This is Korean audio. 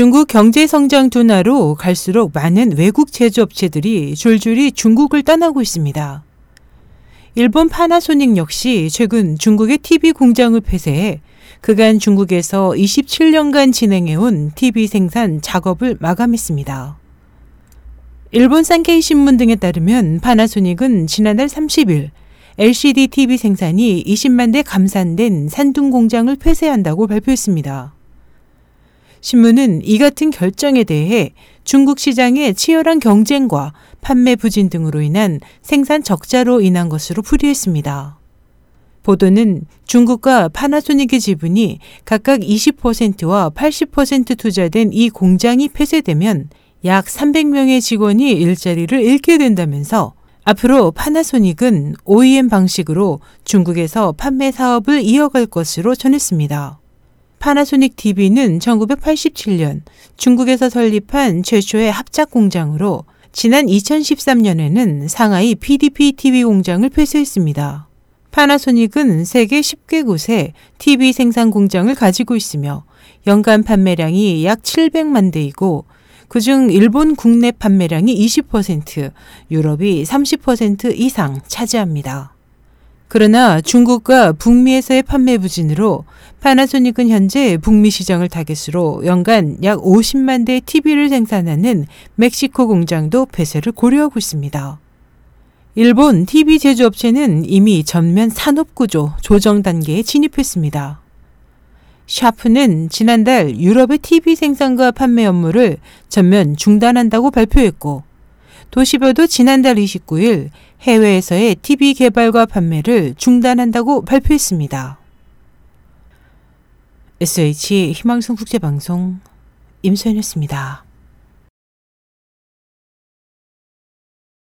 중국 경제 성장 둔화로 갈수록 많은 외국 제조업체들이 줄줄이 중국을 떠나고 있습니다. 일본 파나소닉 역시 최근 중국의 TV 공장을 폐쇄해 그간 중국에서 27년간 진행해온 TV 생산 작업을 마감했습니다. 일본 산케이 신문 등에 따르면 파나소닉은 지난달 30일 LCD TV 생산이 20만 대 감산된 산둥 공장을 폐쇄한다고 발표했습니다. 신문은 이 같은 결정에 대해 중국 시장의 치열한 경쟁과 판매 부진 등으로 인한 생산 적자로 인한 것으로 풀이했습니다. 보도는 중국과 파나소닉의 지분이 각각 20%와 80% 투자된 이 공장이 폐쇄되면 약 300명의 직원이 일자리를 잃게 된다면서 앞으로 파나소닉은 OEM 방식으로 중국에서 판매 사업을 이어갈 것으로 전했습니다. 파나소닉 TV는 1987년 중국에서 설립한 최초의 합작 공장으로 지난 2013년에는 상하이 PDP TV 공장을 폐쇄했습니다. 파나소닉은 세계 10개 곳에 TV 생산 공장을 가지고 있으며 연간 판매량이 약 700만 대이고 그중 일본 국내 판매량이 20%, 유럽이 30% 이상 차지합니다. 그러나 중국과 북미에서의 판매 부진으로 파나소닉은 현재 북미 시장을 타겟으로 연간 약 50만 대 TV를 생산하는 멕시코 공장도 폐쇄를 고려하고 있습니다. 일본 TV 제조업체는 이미 전면 산업구조 조정 단계에 진입했습니다. 샤프는 지난달 유럽의 TV 생산과 판매 업무를 전면 중단한다고 발표했고 도시별도 지난달 29일 해외에서의 TV 개발과 판매를 중단한다고 발표했습니다. SH 희망성 국제방송 임소연이었습니다.